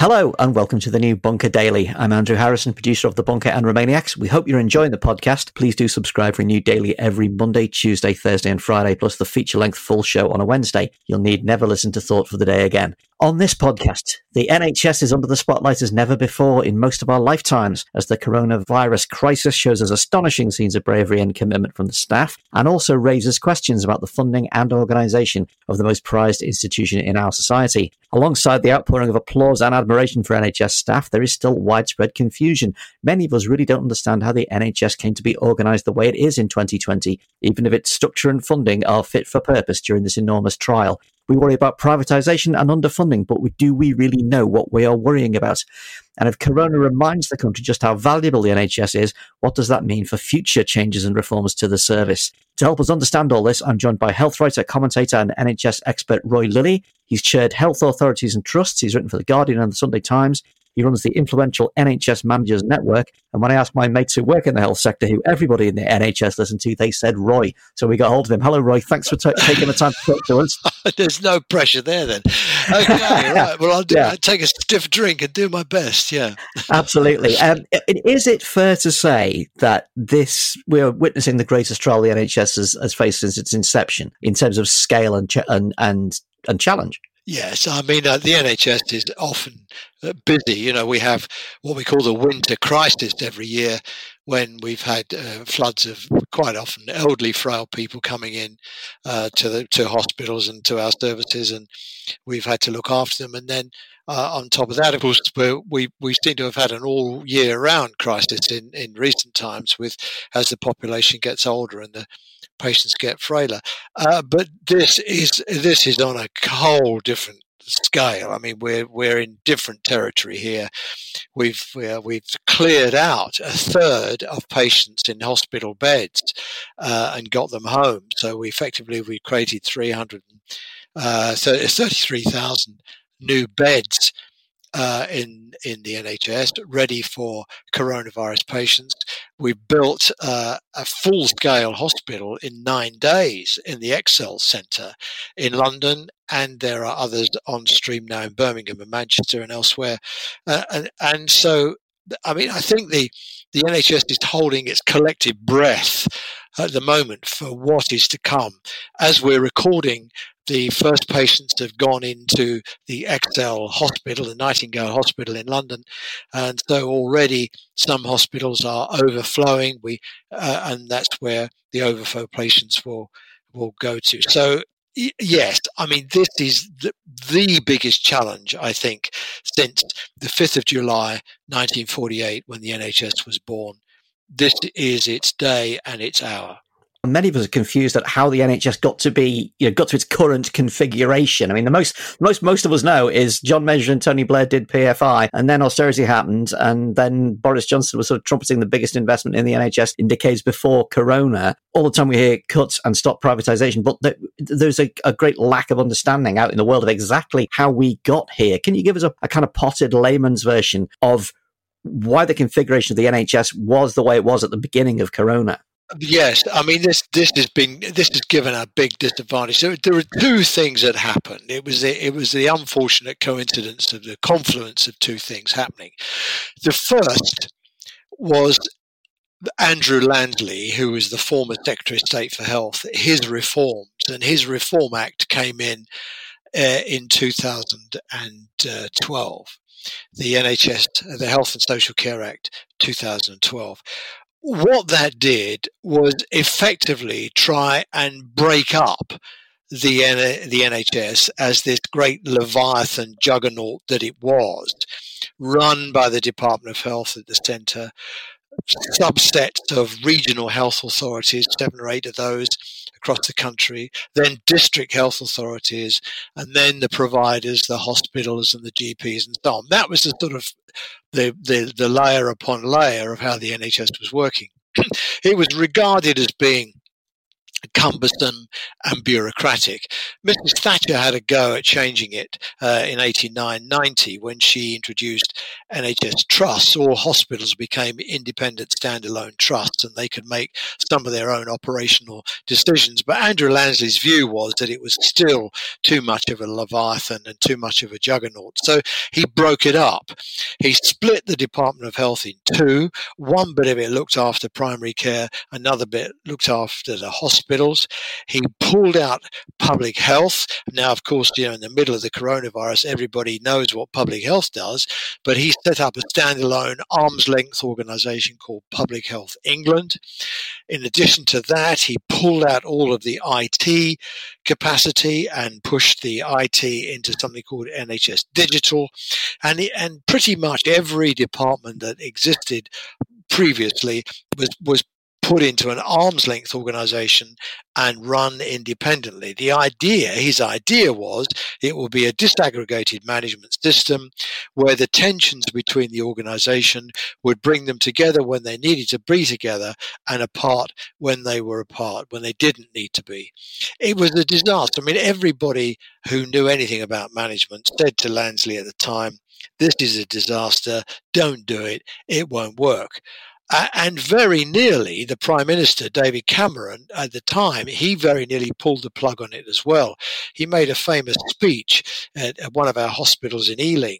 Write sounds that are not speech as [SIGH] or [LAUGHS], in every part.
Hello and welcome to the new Bunker Daily. I'm Andrew Harrison, producer of The Bunker and Remainiacs. We hope you're enjoying the podcast. Please do subscribe for a new daily every Monday, Tuesday, Thursday, and Friday, plus the feature length full show on a Wednesday. You'll need never listen to Thought for the Day again. On this podcast, the NHS is under the spotlight as never before in most of our lifetimes as the coronavirus crisis shows us astonishing scenes of bravery and commitment from the staff and also raises questions about the funding and organisation of the most prized institution in our society. Alongside the outpouring of applause and admiration for NHS staff, there is still widespread confusion. Many of us really don't understand how the NHS came to be organised the way it is in 2020, even if its structure and funding are fit for purpose during this enormous trial. We worry about privatisation and underfunding, but do we really know what we are worrying about? And if Corona reminds the country just how valuable the NHS is, what does that mean for future changes and reforms to the service? To help us understand all this, I'm joined by health writer, commentator, and NHS expert Roy Lilley. He's chaired health authorities and trusts. He's written for The Guardian and The Sunday Times. He runs the influential NHS Managers Network. And when I asked my mates who work in the health sector, who everybody in the NHS listened to, they said Roy. So we got hold of him. Hello, Roy. Thanks for t- taking the time to talk to us. [LAUGHS] There's no pressure there then. Okay, [LAUGHS] right. Well, I'll, do, yeah. I'll take a stiff drink and do my best. Yeah. [LAUGHS] Absolutely. Um, is it fair to say that this, we're witnessing the greatest trial the NHS has, has faced since its inception in terms of scale and, ch- and, and, and challenge? Yes, I mean uh, the NHS is often uh, busy. You know, we have what we call the winter crisis every year, when we've had uh, floods of quite often elderly, frail people coming in uh, to the to hospitals and to our services, and we've had to look after them. And then uh, on top of that, of course, we we seem to have had an all year round crisis in in recent times, with as the population gets older and the patients get frailer. Uh, but this is this is on a whole different scale. I mean, we're we're in different territory here. We've we've cleared out a third of patients in hospital beds uh, and got them home. So we effectively we created 300, uh, 33,000 new beds uh, in in the NHS, ready for coronavirus patients. We built uh, a full scale hospital in nine days in the ExCeL Centre in London, and there are others on stream now in Birmingham and Manchester and elsewhere. Uh, and, and so, I mean, I think the the NHS is holding its collective breath at the moment for what is to come. As we're recording the first patients have gone into the ExCeL Hospital, the Nightingale Hospital in London, and so already some hospitals are overflowing. We uh, and that's where the overflow patients will will go to. So yes, I mean this is the, the biggest challenge I think since the fifth of July, 1948, when the NHS was born. This is its day and its hour many of us are confused at how the NHS got to be, you know, got to its current configuration. I mean, the most, most, most of us know is John Major and Tony Blair did PFI, and then austerity happened, and then Boris Johnson was sort of trumpeting the biggest investment in the NHS in decades before Corona. All the time we hear cuts and stop privatisation, but there's a, a, great lack of understanding out in the world of exactly how we got here. Can you give us a, a kind of potted layman's version of why the configuration of the NHS was the way it was at the beginning of Corona? Yes, I mean this. This has been this has given a big disadvantage. So there were two things that happened. It was the, it was the unfortunate coincidence of the confluence of two things happening. The first was Andrew Lansley, who was the former Secretary of State for Health. His reforms and his Reform Act came in uh, in 2012. The NHS, the Health and Social Care Act, 2012 what that did was effectively try and break up the the NHS as this great leviathan juggernaut that it was, run by the Department of Health at the centre, subsets of regional health authorities, seven or eight of those across the country, then district health authorities, and then the providers, the hospitals and the GPs and so on. That was the sort of the, the, the layer upon layer of how the NHS was working. [CLEARS THROAT] it was regarded as being cumbersome and bureaucratic. Mrs. Thatcher had a go at changing it uh, in 89-90 when she introduced NHS trusts. All hospitals became independent standalone trusts and they could make some of their own operational decisions. But Andrew Lansley's view was that it was still too much of a leviathan and too much of a juggernaut. So he broke it up. He split the Department of Health in two. One bit of it looked after primary care, another bit looked after the hospital hospitals. He pulled out public health. Now, of course, you know, in the middle of the coronavirus, everybody knows what public health does, but he set up a standalone arm's length organization called Public Health England. In addition to that, he pulled out all of the IT capacity and pushed the IT into something called NHS Digital. And, and pretty much every department that existed previously was was put into an arm's length organization and run independently. The idea, his idea was it will be a disaggregated management system where the tensions between the organization would bring them together when they needed to be together and apart when they were apart, when they didn't need to be. It was a disaster. I mean, everybody who knew anything about management said to Lansley at the time, this is a disaster. Don't do it. It won't work. Uh, and very nearly, the Prime Minister, David Cameron, at the time, he very nearly pulled the plug on it as well. He made a famous speech at, at one of our hospitals in Ealing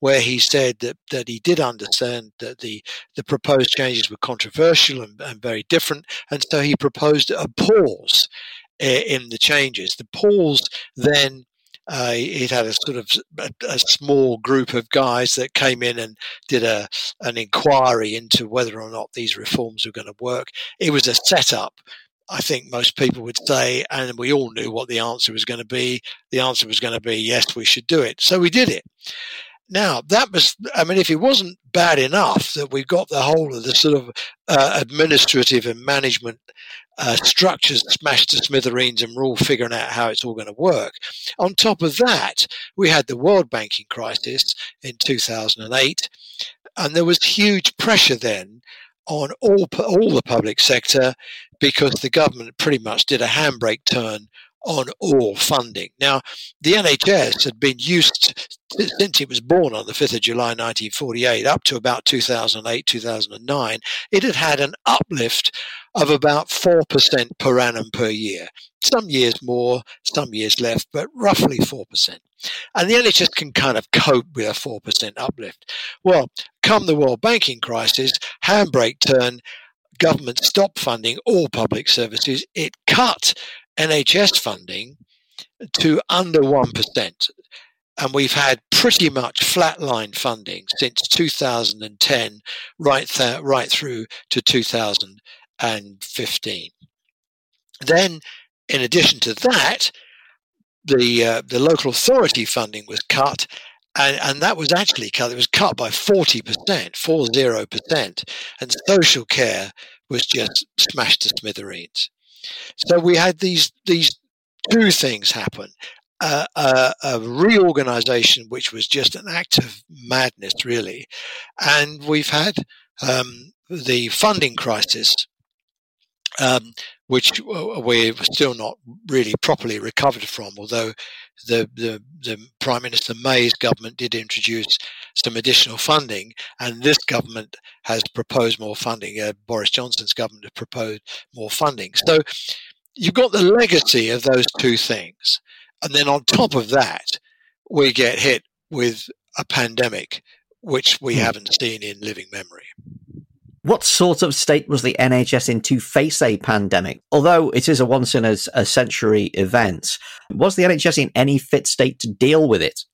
where he said that, that he did understand that the, the proposed changes were controversial and, and very different. And so he proposed a pause eh, in the changes. The pause then uh, it had a sort of a, a, small group of guys that came in and did a an inquiry into whether or not these reforms were going to work. It was a setup. I think most people would say, and we all knew what the answer was going to be. The answer was going to be yes, we should do it. So we did it. Now, that was, I mean, if it wasn't bad enough that we got the whole of the sort of uh, administrative and management uh, structures smashed to smithereens and we're all figuring out how it's all going to work. On top of that, we had the world banking crisis in 2008, and there was huge pressure then on all, all the public sector because the government pretty much did a handbrake turn on all funding. Now, the NHS had been used since it was born on the 5th of July 1948 up to about 2008, 2009, it had had an uplift of about 4% per annum per year. Some years more, some years less, but roughly 4%. And the NHS can kind of cope with a 4% uplift. Well, come the world banking crisis, handbrake turn, government stopped funding all public services. It cut NHS funding to under 1%. And we've had pretty much flatline funding since 2010, right, th- right through to 2015. Then, in addition to that, the uh, the local authority funding was cut, and, and that was actually cut. It was cut by forty percent, four zero percent, and social care was just smashed to smithereens. So we had these these two things happen. Uh, a, a, reorganization which was just an act of madness, really. And we've had um, the funding crisis, um, which we're still not really properly recovered from, although the, the, the Prime Minister May's government did introduce some additional funding, and this government has proposed more funding. Uh, Boris Johnson's government has proposed more funding. So you've got the legacy of those two things. And then on top of that, we get hit with a pandemic, which we hmm. haven't seen in living memory. What sort of state was the NHS in to face a pandemic? Although it is a once in a, a century event, was the NHS in any fit state to deal with it?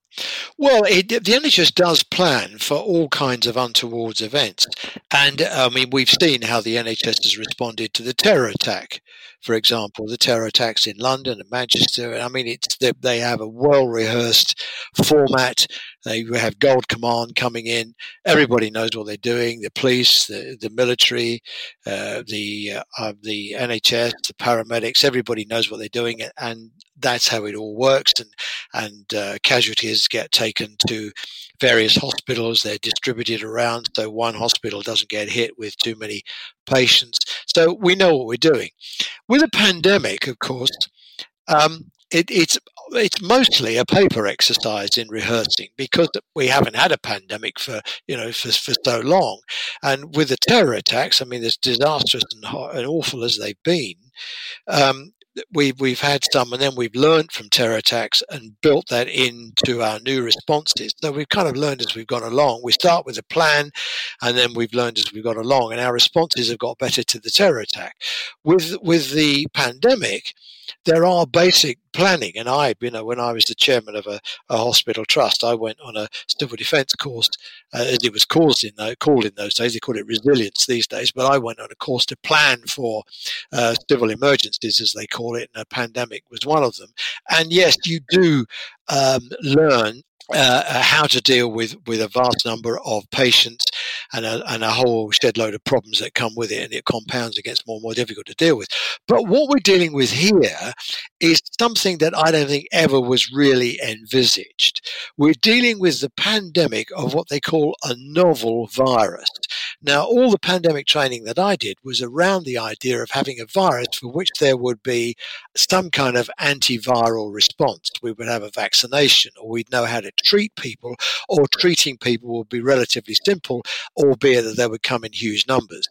Well, it, the NHS does plan for all kinds of untowards events. And I mean, we've seen how the NHS has responded to the terror attack, for example, the terror attacks in London and Manchester. I mean, it's they, they have a well rehearsed format. They have Gold Command coming in. Everybody knows what they're doing. The police, the, the military, uh, the uh, the NHS, the paramedics. Everybody knows what they're doing, and that's how it all works. And and uh, casualties get taken to various hospitals. They're distributed around, so one hospital doesn't get hit with too many patients. So we know what we're doing. with a pandemic, of course, um, it, it's it's mostly a paper exercise in rehearsing because we haven't had a pandemic for you know for, for so long, and with the terror attacks, I mean, as disastrous and, and awful as they've been, um, we've we've had some, and then we've learned from terror attacks and built that into our new responses. So we've kind of learned as we've gone along. We start with a plan, and then we've learned as we've gone along, and our responses have got better to the terror attack. With with the pandemic, there are basic planning. And I, you know, when I was the chairman of a, a hospital trust, I went on a civil defence course, uh, as it was called in, those, called in those days. They call it resilience these days, but I went on a course to plan for uh, civil emergencies, as they call it, and a pandemic was one of them. And yes, you do um, learn uh, uh, how to deal with, with a vast number of patients and a, and a whole shed load of problems that come with it, and it compounds and gets more and more difficult to deal with. But what we're dealing with here is something that I don't think ever was really envisaged. We're dealing with the pandemic of what they call a novel virus. Now, all the pandemic training that I did was around the idea of having a virus for which there would be some kind of antiviral response. We would have a vaccination, or we'd know how to treat people, or treating people would be relatively simple, albeit that they would come in huge numbers.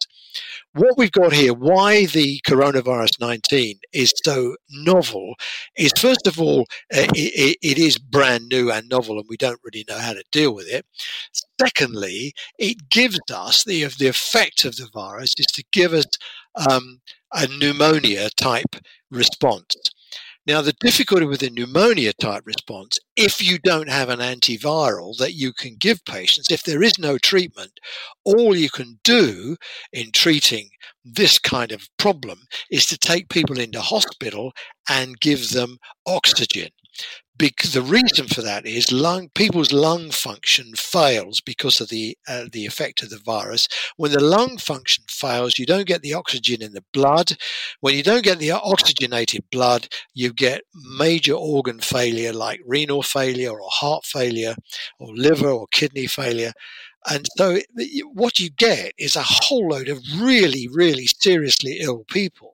What we've got here, why the coronavirus 19 is so novel, is first of all, uh, it, it is brand new and novel, and we don't really know how to deal with it. Secondly, it gives us the, the effect of the virus is to give us um, a pneumonia type response. Now, the difficulty with a pneumonia type response, if you don't have an antiviral that you can give patients, if there is no treatment, all you can do in treating this kind of problem is to take people into hospital and give them oxygen because the reason for that is lung people's lung function fails because of the uh, the effect of the virus. When the lung function fails, you don't get the oxygen in the blood. When you don't get the oxygenated blood, you get major organ failure like renal failure or heart failure or liver or kidney failure. And so what you get is a whole load of really, really seriously ill people.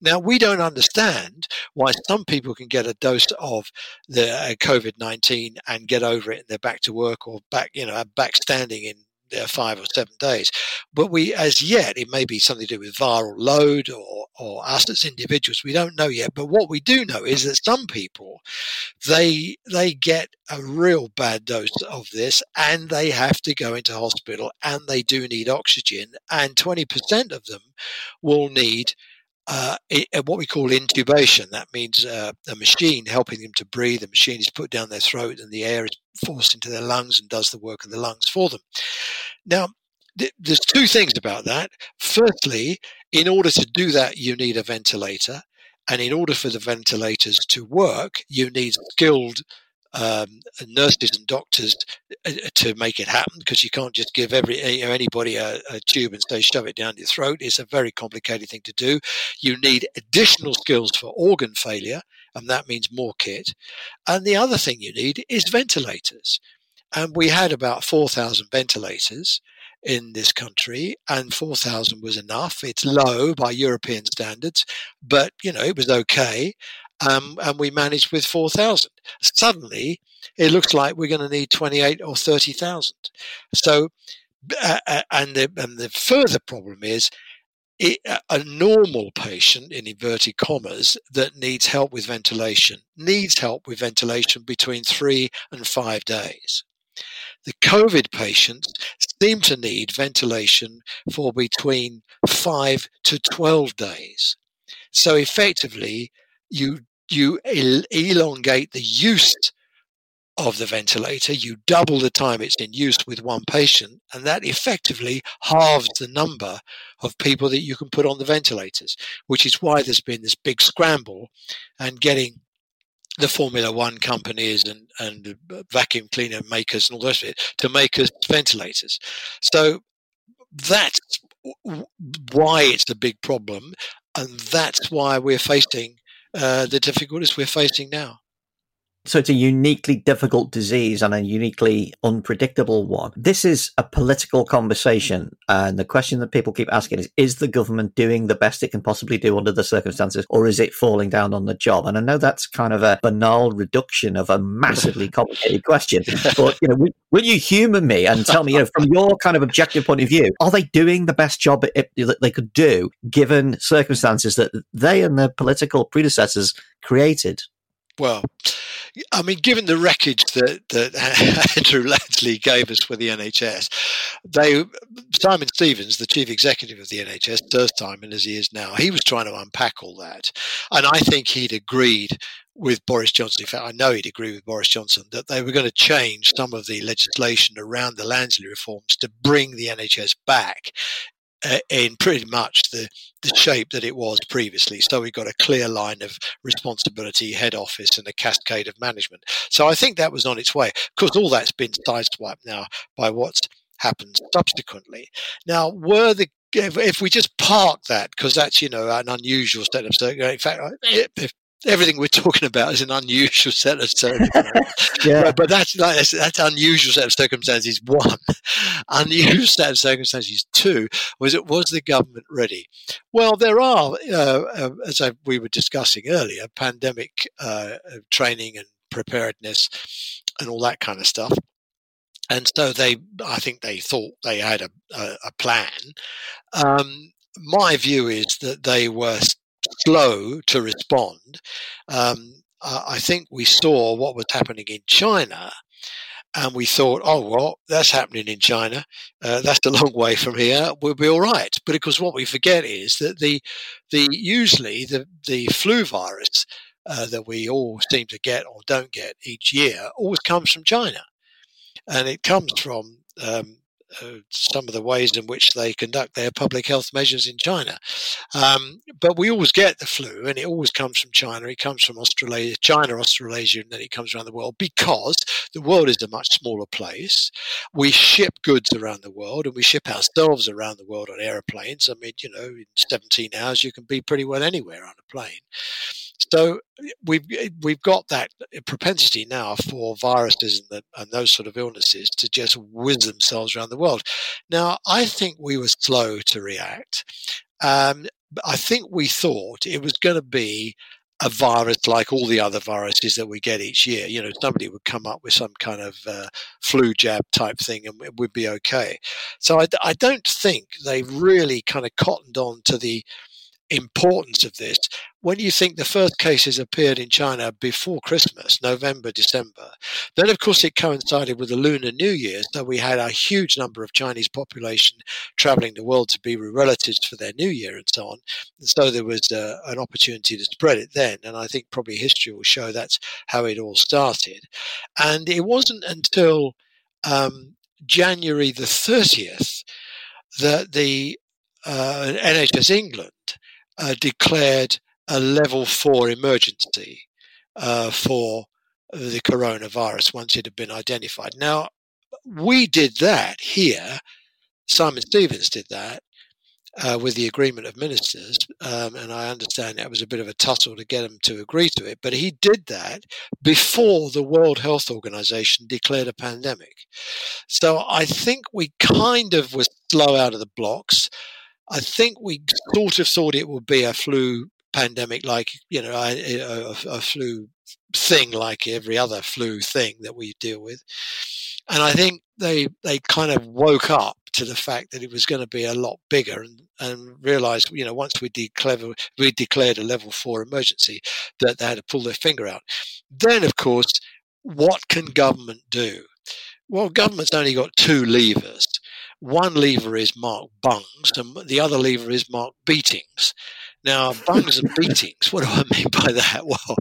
Now, we don't understand why some people can get a dose of the uh, COVID 19 and get over it and they're back to work or back, you know, back standing in five or seven days. But we, as yet, it may be something to do with viral load or, or us as individuals. We don't know yet. But what we do know is that some people, they they get a real bad dose of this and they have to go into hospital and they do need oxygen. And 20% of them will need uh, what we call intubation. That means uh, a machine helping them to breathe. The machine is put down their throat and the air is forced into their lungs and does the work of the lungs for them. Now, th- there's two things about that. Firstly, in order to do that, you need a ventilator. And in order for the ventilators to work, you need skilled um, nurses and doctors uh, to make it happen because you can't just give every you know, anybody a, a, tube and say shove it down your throat. It's a very complicated thing to do. You need additional skills for organ failure, and that means more kit. And the other thing you need is ventilators. And we had about 4,000 ventilators in this country, and 4,000 was enough. It's low by European standards, but you know it was okay um, and we managed with 4,000. Suddenly, it looks like we're going to need 28 or 30,000. So, uh, uh, and, the, and the further problem is it, a normal patient, in inverted commas, that needs help with ventilation needs help with ventilation between three and five days. The COVID patients seem to need ventilation for between five to 12 days. So effectively, you you el- elongate the use of the ventilator, you double the time it's in use with one patient, and that effectively halves the number of people that you can put on the ventilators, which is why there's been this big scramble and getting the Formula One companies and, and vacuum cleaner makers and all rest of it to make us ventilators. So that's why it's a big problem, and that's why we're facing uh, the difficulties we're facing now. So it's a uniquely difficult disease and a uniquely unpredictable one. This is a political conversation. And the question that people keep asking is Is the government doing the best it can possibly do under the circumstances, or is it falling down on the job? And I know that's kind of a banal reduction of a massively [LAUGHS] complicated question. But, you know, will you humor me and tell me, you know, from your kind of objective point of view, are they doing the best job that they could do given circumstances that they and their political predecessors created? Well, I mean, given the wreckage that, that [LAUGHS] Andrew Lansley gave us with the NHS, they Simon Stevens, the chief executive of the NHS, first time and as he is now, he was trying to unpack all that, and I think he'd agreed with Boris Johnson. In fact, I know he'd agree with Boris Johnson that they were going to change some of the legislation around the Lansley reforms to bring the NHS back in pretty much the, the shape that it was previously. So we've got a clear line of responsibility, head office, and a cascade of management. So I think that was on its way. Of course, all that's been sideswiped now by what's happened subsequently. Now, were the if, if we just park that because that's you know an unusual set of circumstances. In fact, if everything we're talking about is an unusual set of circumstances. [LAUGHS] yeah. But, but that's, that's that's unusual set of circumstances. One, [LAUGHS] unusual set of circumstances. Two, was it was the government ready? Well, there are, uh, uh, as I, we were discussing earlier, pandemic uh, training and preparedness and all that kind of stuff. And so they, I think they thought they had a, a, a plan. Um, my view is that they were slow to respond. Um, I think we saw what was happening in China and we thought, oh, well, that's happening in China. Uh, that's a long way from here. We'll be all right. But of course, what we forget is that the, the usually the, the flu virus uh, that we all seem to get or don't get each year always comes from China. And it comes from um, some of the ways in which they conduct their public health measures in China. Um, but we always get the flu, and it always comes from China. It comes from Australia, China, Australasia, and then it comes around the world because the world is a much smaller place. We ship goods around the world, and we ship ourselves around the world on aeroplanes. I mean, you know, in 17 hours, you can be pretty well anywhere on a plane. So we've we've got that propensity now for viruses and, the, and, those sort of illnesses to just whiz themselves around the world. Now, I think we were slow to react. Um, I think we thought it was going to be a virus like all the other viruses that we get each year. You know, somebody would come up with some kind of uh, flu jab type thing and it would be okay. So I, I don't think they really kind of cottoned on to the importance of this when you think the first cases appeared in China before Christmas, November, December, then of course it coincided with the Lunar New Year. So we had a huge number of Chinese population traveling the world to be relatives for their New Year and so on. And so there was uh, an opportunity to spread it then. And I think probably history will show that's how it all started. And it wasn't until um, January the 30th that the uh, NHS England uh, declared a level four emergency uh, for the coronavirus once it had been identified. Now, we did that here. Simon Stevens did that uh, with the agreement of ministers, um, and I understand that was a bit of a tussle to get him to agree to it. But he did that before the World Health Organization declared a pandemic. So I think we kind of were slow out of the blocks. I think we sort of thought it would be a flu pandemic like you know eh, a, a, a, flu thing like every other flu thing that we deal with. And i think they they kind of woke up to the fact that it was going to be a lot bigger and, and realized you know once we declared we declared a level 4 emergency that they had to pull their finger out. Then of course what can government do? Well government's only got two levers one lever is Mark Bungs, and the other lever is Mark Beatings. Now, bungs and beatings, what do I mean by that? [LAUGHS] Well,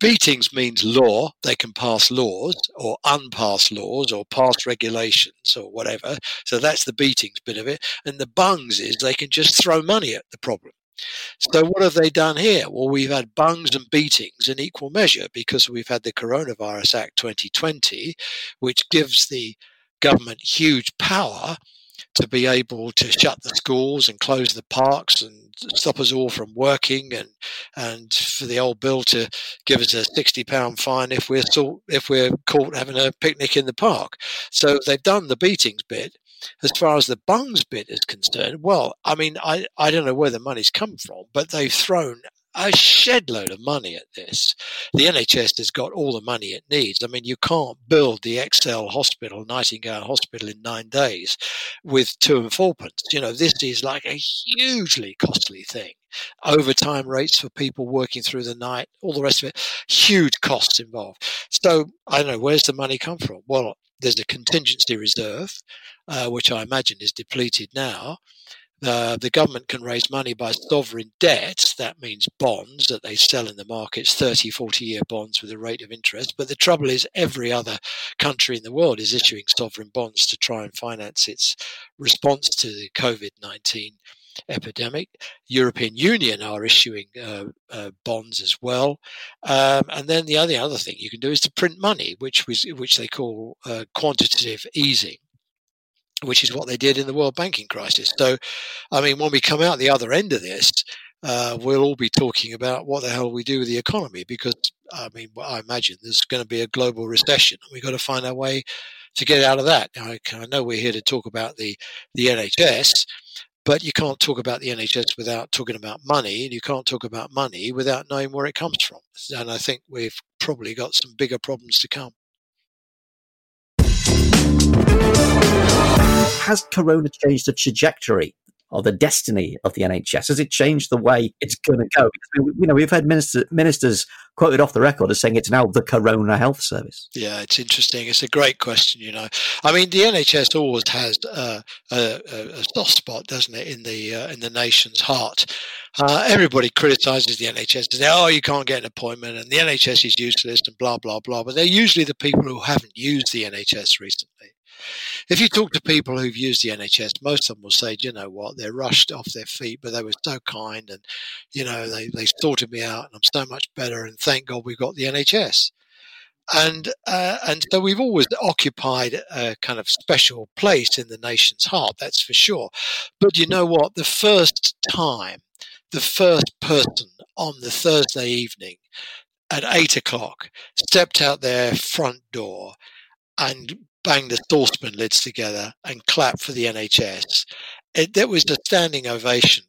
beatings means law. They can pass laws or unpass laws or pass regulations or whatever. So that's the beatings bit of it. And the bungs is they can just throw money at the problem. So what have they done here? Well, we've had bungs and beatings in equal measure because we've had the Coronavirus Act 2020, which gives the government huge power to be able to shut the schools and close the parks and stop us all from working and and for the old bill to give us a 60 pound fine if we're if we're caught having a picnic in the park. So they've done the beatings bit. As far as the bungs bit is concerned well i mean i i don't know where the money's come from but they've thrown a shed load of money at this. The NHS has got all the money it needs. I mean, you can't build the ExCeL Hospital, Nightingale Hospital, in nine days with two and fourpence. You know, this is like a hugely costly thing. Overtime rates for people working through the night, all the rest of it, huge costs involved. So I don't know where's the money come from. Well, there's a contingency reserve, uh, which I imagine is depleted now. Uh, the government can raise money by sovereign debt. That means bonds that they sell in the markets, 30, 40 year bonds with a rate of interest. But the trouble is, every other country in the world is issuing sovereign bonds to try and finance its response to the COVID 19 epidemic. European Union are issuing uh, uh, bonds as well, um, and then the only other thing you can do is to print money, which was which they call uh, quantitative easing which is what they did in the world banking crisis. So, I mean, when we come out the other end of this, uh, we'll all be talking about what the hell we do with the economy because, I mean, I imagine there's going to be a global recession. We've got to find our way to get out of that. Now, I know we're here to talk about the, the NHS, but you can't talk about the NHS without talking about money, and you can't talk about money without knowing where it comes from. And I think we've probably got some bigger problems to come. Has Corona changed the trajectory or the destiny of the NHS? Has it changed the way it's going to go? Because, you know, we've had minister, ministers quoted off the record as saying it's now the Corona Health Service. Yeah, it's interesting. It's a great question. You know, I mean, the NHS always has uh, a, a, soft spot, doesn't it, in the uh, in the nation's heart. Uh, everybody criticises the NHS. They say, "Oh, you can't get an appointment," and the NHS is useless, and blah blah blah. But they're usually the people who haven't used the NHS recently. If you talk to people who've used the NHS, most of them will say, you know what, they're rushed off their feet, but they were so kind and, you know, they, they sorted me out and I'm so much better. And thank God we've got the NHS. And, uh, and so we've always occupied a kind of special place in the nation's heart, that's for sure. But you know what? The first time, the first person on the Thursday evening at eight o'clock stepped out their front door and bang the saucepan lids together and clap for the NHS. It, there was a standing ovation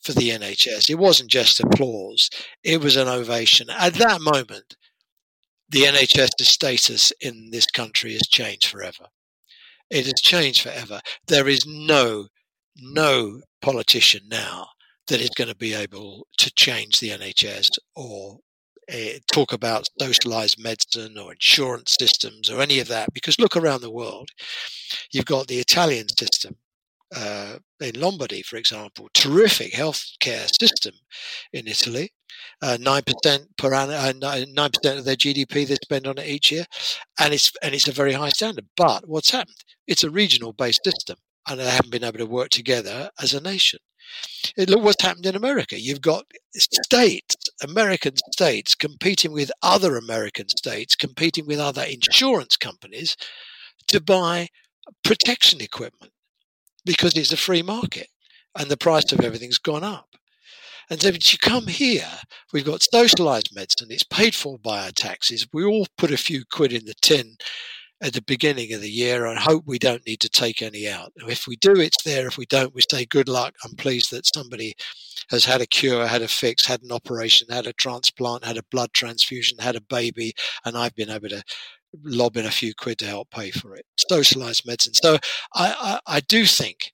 for the NHS. It wasn't just applause, it was an ovation. At that moment, the NHS's status in this country has changed forever. It has changed forever. There is no, no politician now that is going to be able to change the NHS or uh, talk about socialized medicine or insurance systems or any of that because look around the world you've got the italian system uh, in lombardy for example terrific healthcare system in italy uh, 9% per annum, 9% uh, of their GDP they spend on it each year. And it's, and it's a very high standard. But what's happened? It's a regional based system and they haven't been able to work together as a nation. Look what's happened in America. You've got states, American states, competing with other American states, competing with other insurance companies to buy protection equipment because it's a free market and the price of everything's gone up. And so if you come here, we've got socialized medicine, it's paid for by our taxes. We all put a few quid in the tin at the beginning of the year and hope we don't need to take any out. If we do, it's there. If we don't, we say good luck. I'm pleased that somebody has had a cure, had a fix, had an operation, had a transplant, had a blood transfusion, had a baby, and I've been able to lob in a few quid to help pay for it. Socialized medicine. So I, I, I do think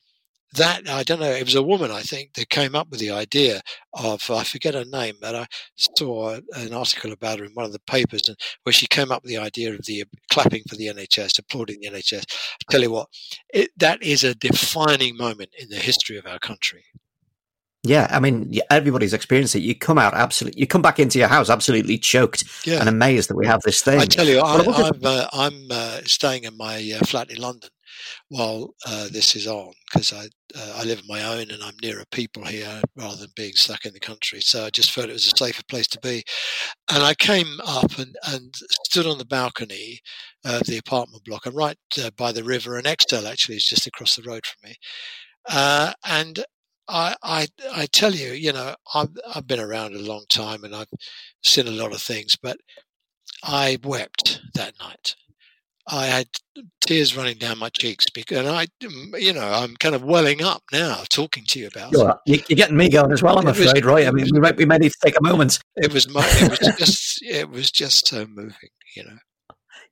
that I don't know. It was a woman, I think, that came up with the idea of I forget her name, but I saw an article about her in one of the papers, and where she came up with the idea of the clapping for the NHS, applauding the NHS. I tell you what, it, that is a defining moment in the history of our country. Yeah, I mean, everybody's experienced it. You come out absolutely, you come back into your house absolutely choked and amazed that we have this thing. I tell you, I, am uh, I'm uh, staying in my uh, flat in London, while uh, this is on because I uh, I live on my own and I'm nearer people here rather than being stuck in the country. So I just felt it was a safer place to be. And I came up and, and stood on the balcony of the apartment block and right uh, by the river. And ExCeL actually is just across the road from me. Uh, and I, I, I tell you, you know, I've, I've been around a long time and I've seen a lot of things, but I wept that night. I had tears running down my cheeks because I, mm, you know, I'm kind of welling up now talking to you about. You're, you're getting me going as well. I'm it afraid, was, right? I mean, we might, we may need to take a moment. It was my, it was just, it was just so moving, you know. [LAUGHS]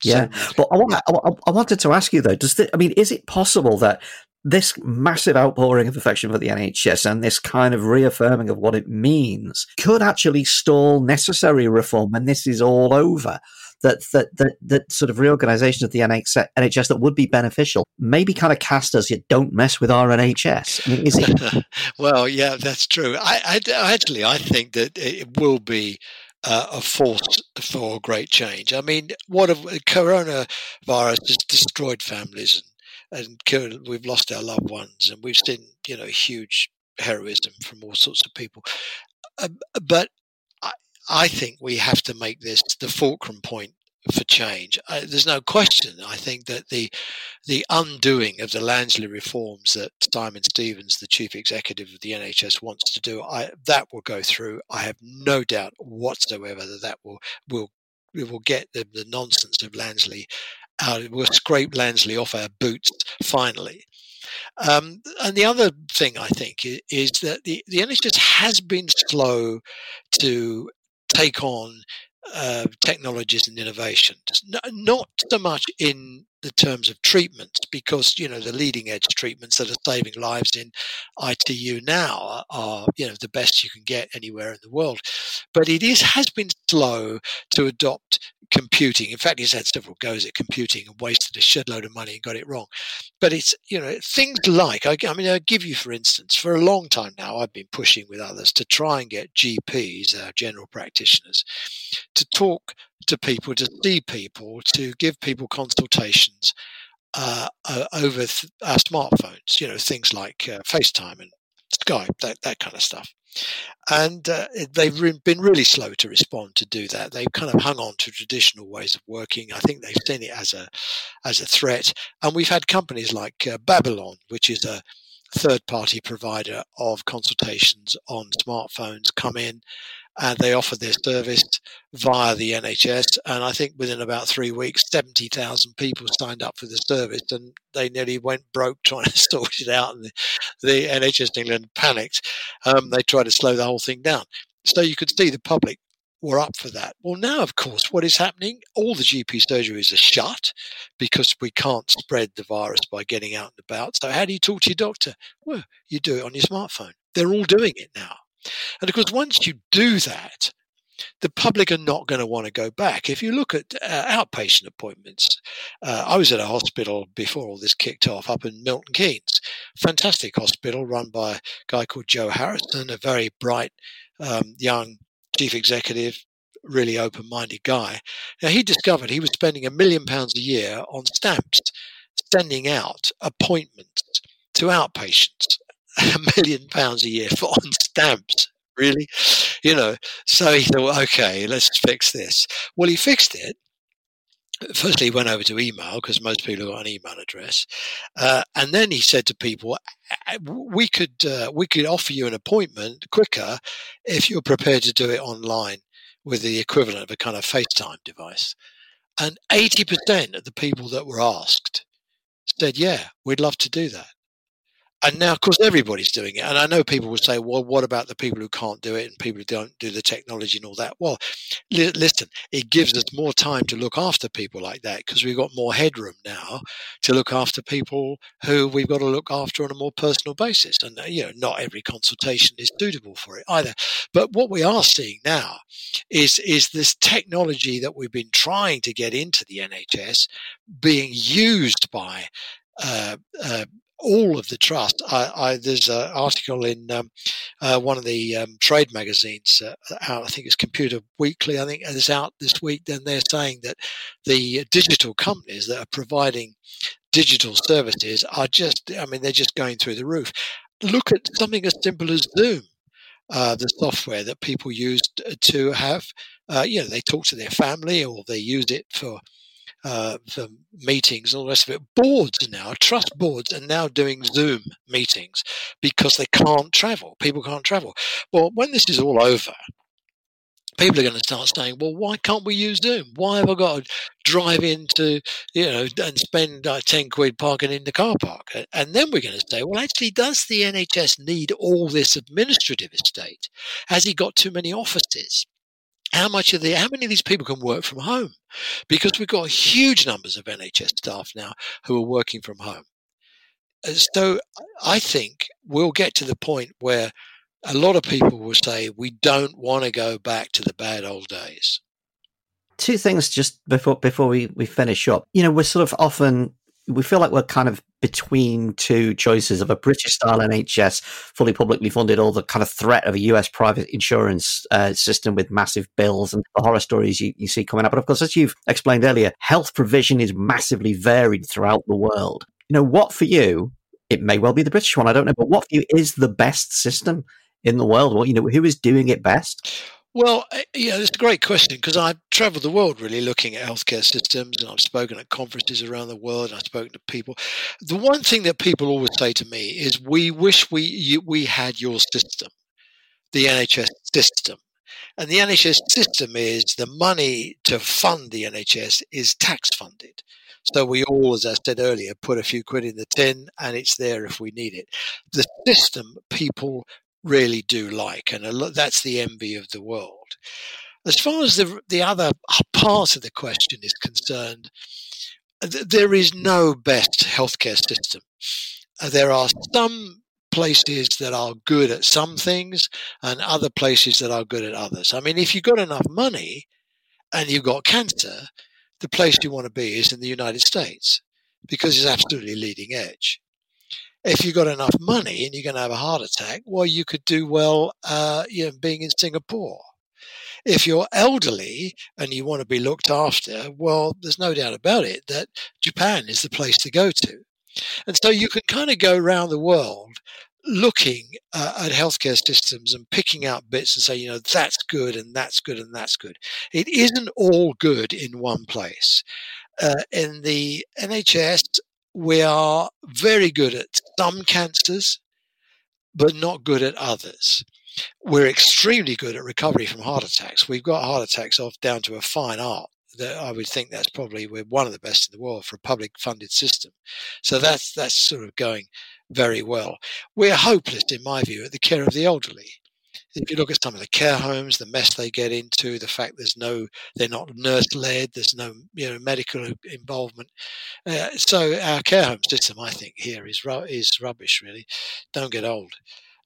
Yeah, so but I, want, I, I, wanted to ask you though. Does the, I mean, is it possible that this massive outpouring of affection for the NHS and this kind of reaffirming of what it means could actually stall necessary reform when this is all over? That that that, that sort of reorganisation of the NHS that would be beneficial maybe kind of cast us, you don't mess with our NHS. I mean, is it? [LAUGHS] well, yeah, that's true. I, I actually I think that it will be. Uh, a force for great change. I mean, what have coronavirus has destroyed families and, and we've lost our loved ones, and we've seen you know huge heroism from all sorts of people. Uh, but I think we have to make this the fulcrum point for change. Uh, there's no question. I think that the the undoing of the Lansley reforms that Simon Stevens, the chief executive of the NHS, wants to do, I, that will go through. I have no doubt whatsoever that that will will we will get the, the nonsense of Lansley out. We'll scrape Lansley off our boots finally. Um, and the other thing I think is, is that the, the NHS has been slow to take on uh, technologies and innovation, innovations, not so much in the terms of treatments, because you know the leading edge treatments that are saving lives in ITU now are, you know the best you can get anywhere in the world. But it is has been slow to adopt computing. In fact, he's had several goes at computing and wasted a shitload of money and got it wrong. But it's, you know, things like, I, I, mean, I'll give you, for instance, for a long time now, I've been pushing with others to try and get GPs, our general practitioners, to talk to people, to see people, to give people consultations uh, over th- our smartphones, you know, things like uh, FaceTime and Skype, that, that kind of stuff. And uh, they've re- been really slow to respond to do that. They've kind of hung on to traditional ways of working. I think they've seen it as a as a threat. And we've had companies like uh, Babylon, which is a third party provider of consultations on smartphones, come in and they offered their service via the NHS. And I think within about three weeks, 70,000 people signed up for the service and they nearly went broke [LAUGHS] trying to sort it out. And the, the NHS in England panicked. Um, they tried to slow the whole thing down. So you could see the public were up for that. Well, now, of course, what is happening? All the GP surgeries are shut because we can't spread the virus by getting out and about. So, how do you talk to your doctor? Well, you do it on your smartphone. They're all doing it now. And of course, once you do that, the public are not going to want to go back. If you look at uh, outpatient appointments, uh, I was at a hospital before all this kicked off up in Milton Keynes. Fantastic hospital run by a guy called Joe Harrison, a very bright um, young chief executive, really open minded guy. Now, he discovered he was spending a million pounds a year on stamps, sending out appointments to outpatients [LAUGHS] a million pounds a year for on stamps. Really, you know. So he thought, okay, let's fix this. Well, he fixed it. Firstly, he went over to email because most people have got an email address, uh, and then he said to people, "We could uh, we could offer you an appointment quicker if you're prepared to do it online with the equivalent of a kind of FaceTime device." And eighty percent of the people that were asked said, "Yeah, we'd love to do that." And now, of course, everybody's doing it. And I know people will say, well, what about the people who can't do it and people who don't do the technology and all that? Well, li- listen, it gives us more time to look after people like that because we've got more headroom now to look after people who we've got to look after on a more personal basis. And, uh, you know, not every consultation is suitable for it either. But what we are seeing now is, is this technology that we've been trying to get into the NHS being used by uh, uh, all of the trust. I, I, there's an article in um, uh, one of the um, trade magazines uh, out. I think it's Computer Weekly. I think it's out this week. Then they're saying that the digital companies that are providing digital services are just, I mean, they're just going through the roof. Look at something as simple as Zoom, uh, the software that people use to have, uh, you know, they talk to their family or they use it for uh, for meetings and all the rest of it. Boards now, trust boards are now doing Zoom meetings because they can't travel. People can't travel. Well, when this is all over, people are going to start saying, well, why can't we use Zoom? Why have I got to drive into, you know, and spend uh, 10 quid parking in the car park? And then we're going to say, well, actually, does the NHS need all this administrative estate? Has he got too many offices? How much of the how many of these people can work from home? Because we've got huge numbers of nhs staff now who are working from home. Uh, so i think we'll get to the point where a lot of people will say we don't want to go back to the bad old days. Two things just before before we, we finish up. You know we're sort of often we feel like we're kind of between two choices of a British style NHS, fully publicly funded, or the kind of threat of a US private insurance uh, system with massive bills and the horror stories you, you see coming up. But of course, as you've explained earlier, health provision is massively varied throughout the world. You know, what for you, it may well be the British one, I don't know, but what for you is the best system in the world? Well, you know, who is doing it best? Well, eh, yeah, it's a great question because I've traveled the world really looking at healthcare systems and I've spoken at conferences around the world. and I've spoken to people. The one thing that people always say to me is, "We wish we you, we had your system, the NHS system." And the NHS system is the money to fund the NHS is tax funded. So we all, as I said earlier, put a few quid in the tin and it's there if we need it. The system people really do like, and lot, that's the envy of the world. As far as the the other part of the question is concerned, th- there is no best healthcare system. Uh, there are some places that are good at some things, and other places that are good at others. I mean, if you've got enough money and you've got cancer, the place you want to be is in the United States because it's absolutely leading edge if you've got enough money and you're going to have a heart attack, well, you could do well, uh, you know, being in Singapore. If you're elderly and you want to be looked after, well, there's no doubt about it that Japan is the place to go to. And so you can kind of go around the world looking uh, at healthcare systems and picking out bits and say, you know, that's good and that's good and that's good. It isn't all good in one place. Uh, in the NHS, we are very good at some cancers, but not good at others. We're extremely good at recovery from heart attacks. We've got heart attacks off down to a fine art. That I would think that's probably we're one of the best in the world for a public funded system. So that's that's sort of going very well. We're hopeless, in my view, at the care of the elderly if you look at some of the care homes, the mess they get into, the fact there's no, they're not nurse led, there's no you know medical involvement. Uh, so our care home system, I think, here is is rubbish. Really, don't get old.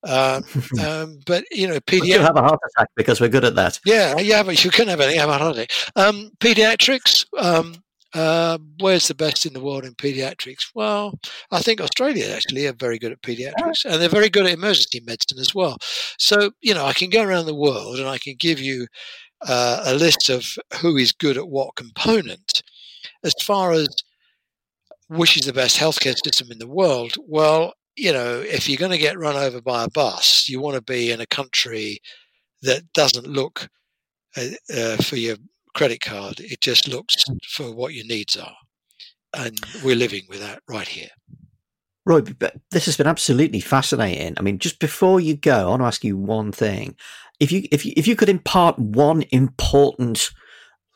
Um, [LAUGHS] um, but you know, pediatrics. You have a heart attack because we're good at that. Yeah, yeah, but you can have anything. Have a heart attack. Um, pediatrics. Um, uh, where's the best in the world in pediatrics? Well, I think Australia actually are very good at pediatrics, and they're very good at emergency medicine as well. So you know, I can go around the world and I can give you uh, a list of who is good at what component. As far as which is the best healthcare system in the world, well, you know, if you're going to get run over by a bus, you want to be in a country that doesn't look uh, uh, for your credit card. It just looks hmm. for what your needs are. And we're living with that right here. Roy, this has been absolutely fascinating. I mean, just before you go, I want to ask you one thing. If you if you, if you could impart one important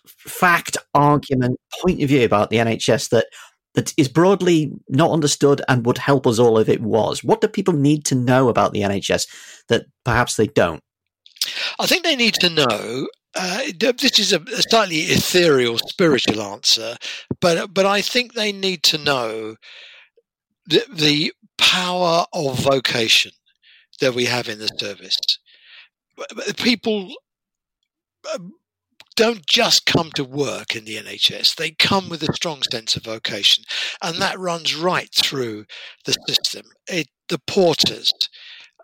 fact, argument, point of view about the NHS that that is broadly not understood and would help us all if it was, what do people need to know about the NHS that perhaps they don't? I think they need to know uh, this is a, a, slightly ethereal, spiritual answer, but but I think they need to know the, the power of vocation that we have in the service. People um, don't just come to work in the NHS; they come with a strong sense of vocation, and that runs right through the system. It, the porters,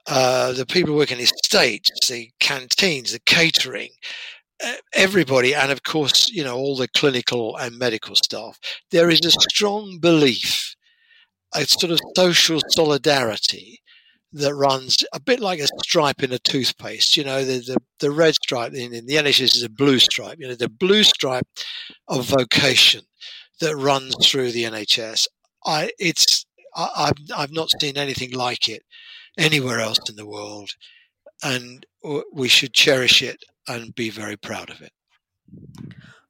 uh, the people working in estates, the canteens, the catering, everybody, and of course, you know, all the clinical and medical staff, there is a strong belief a sort of social solidarity that runs a bit like a stripe in a toothpaste. You know, the the, the red stripe in, in the NHS is a blue stripe. You know, the blue stripe of vocation that runs through the NHS. I it's I, I've I've not seen anything like it anywhere else in the world, and we should cherish it and be very proud of it.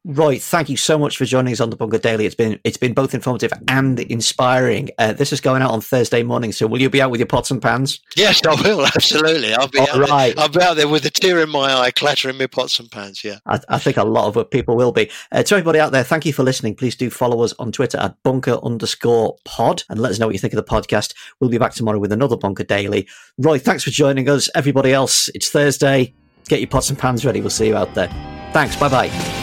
Roy, thank you so much for joining us on the Bunker Daily. It's been it's been both informative and inspiring. Uh, this is going out on Thursday morning, so will you be out with your pots and pans? Yes, I will. [LAUGHS] Absolutely, I'll be All out right. there. I'll be out there with a tear in my eye, clattering my pots and pans. Yeah, I, I think a lot of people will be. Uh, to everybody out there, thank you for listening. Please do follow us on Twitter at Bunker underscore Pod and let us know what you think of the podcast. We'll be back tomorrow with another Bunker Daily. Roy, thanks for joining us. Everybody else, it's Thursday. Get your pots and pans ready. We'll see you out there. Thanks. Bye bye.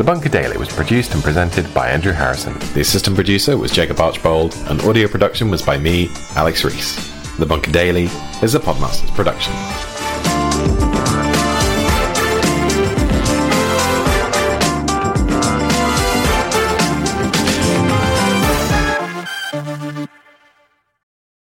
The Bunker Daily was produced and presented by Andrew Harrison. The assistant producer was Jacob Archbold, and audio production was by me, Alex Rees. The Bunker Daily is a Podmasters production.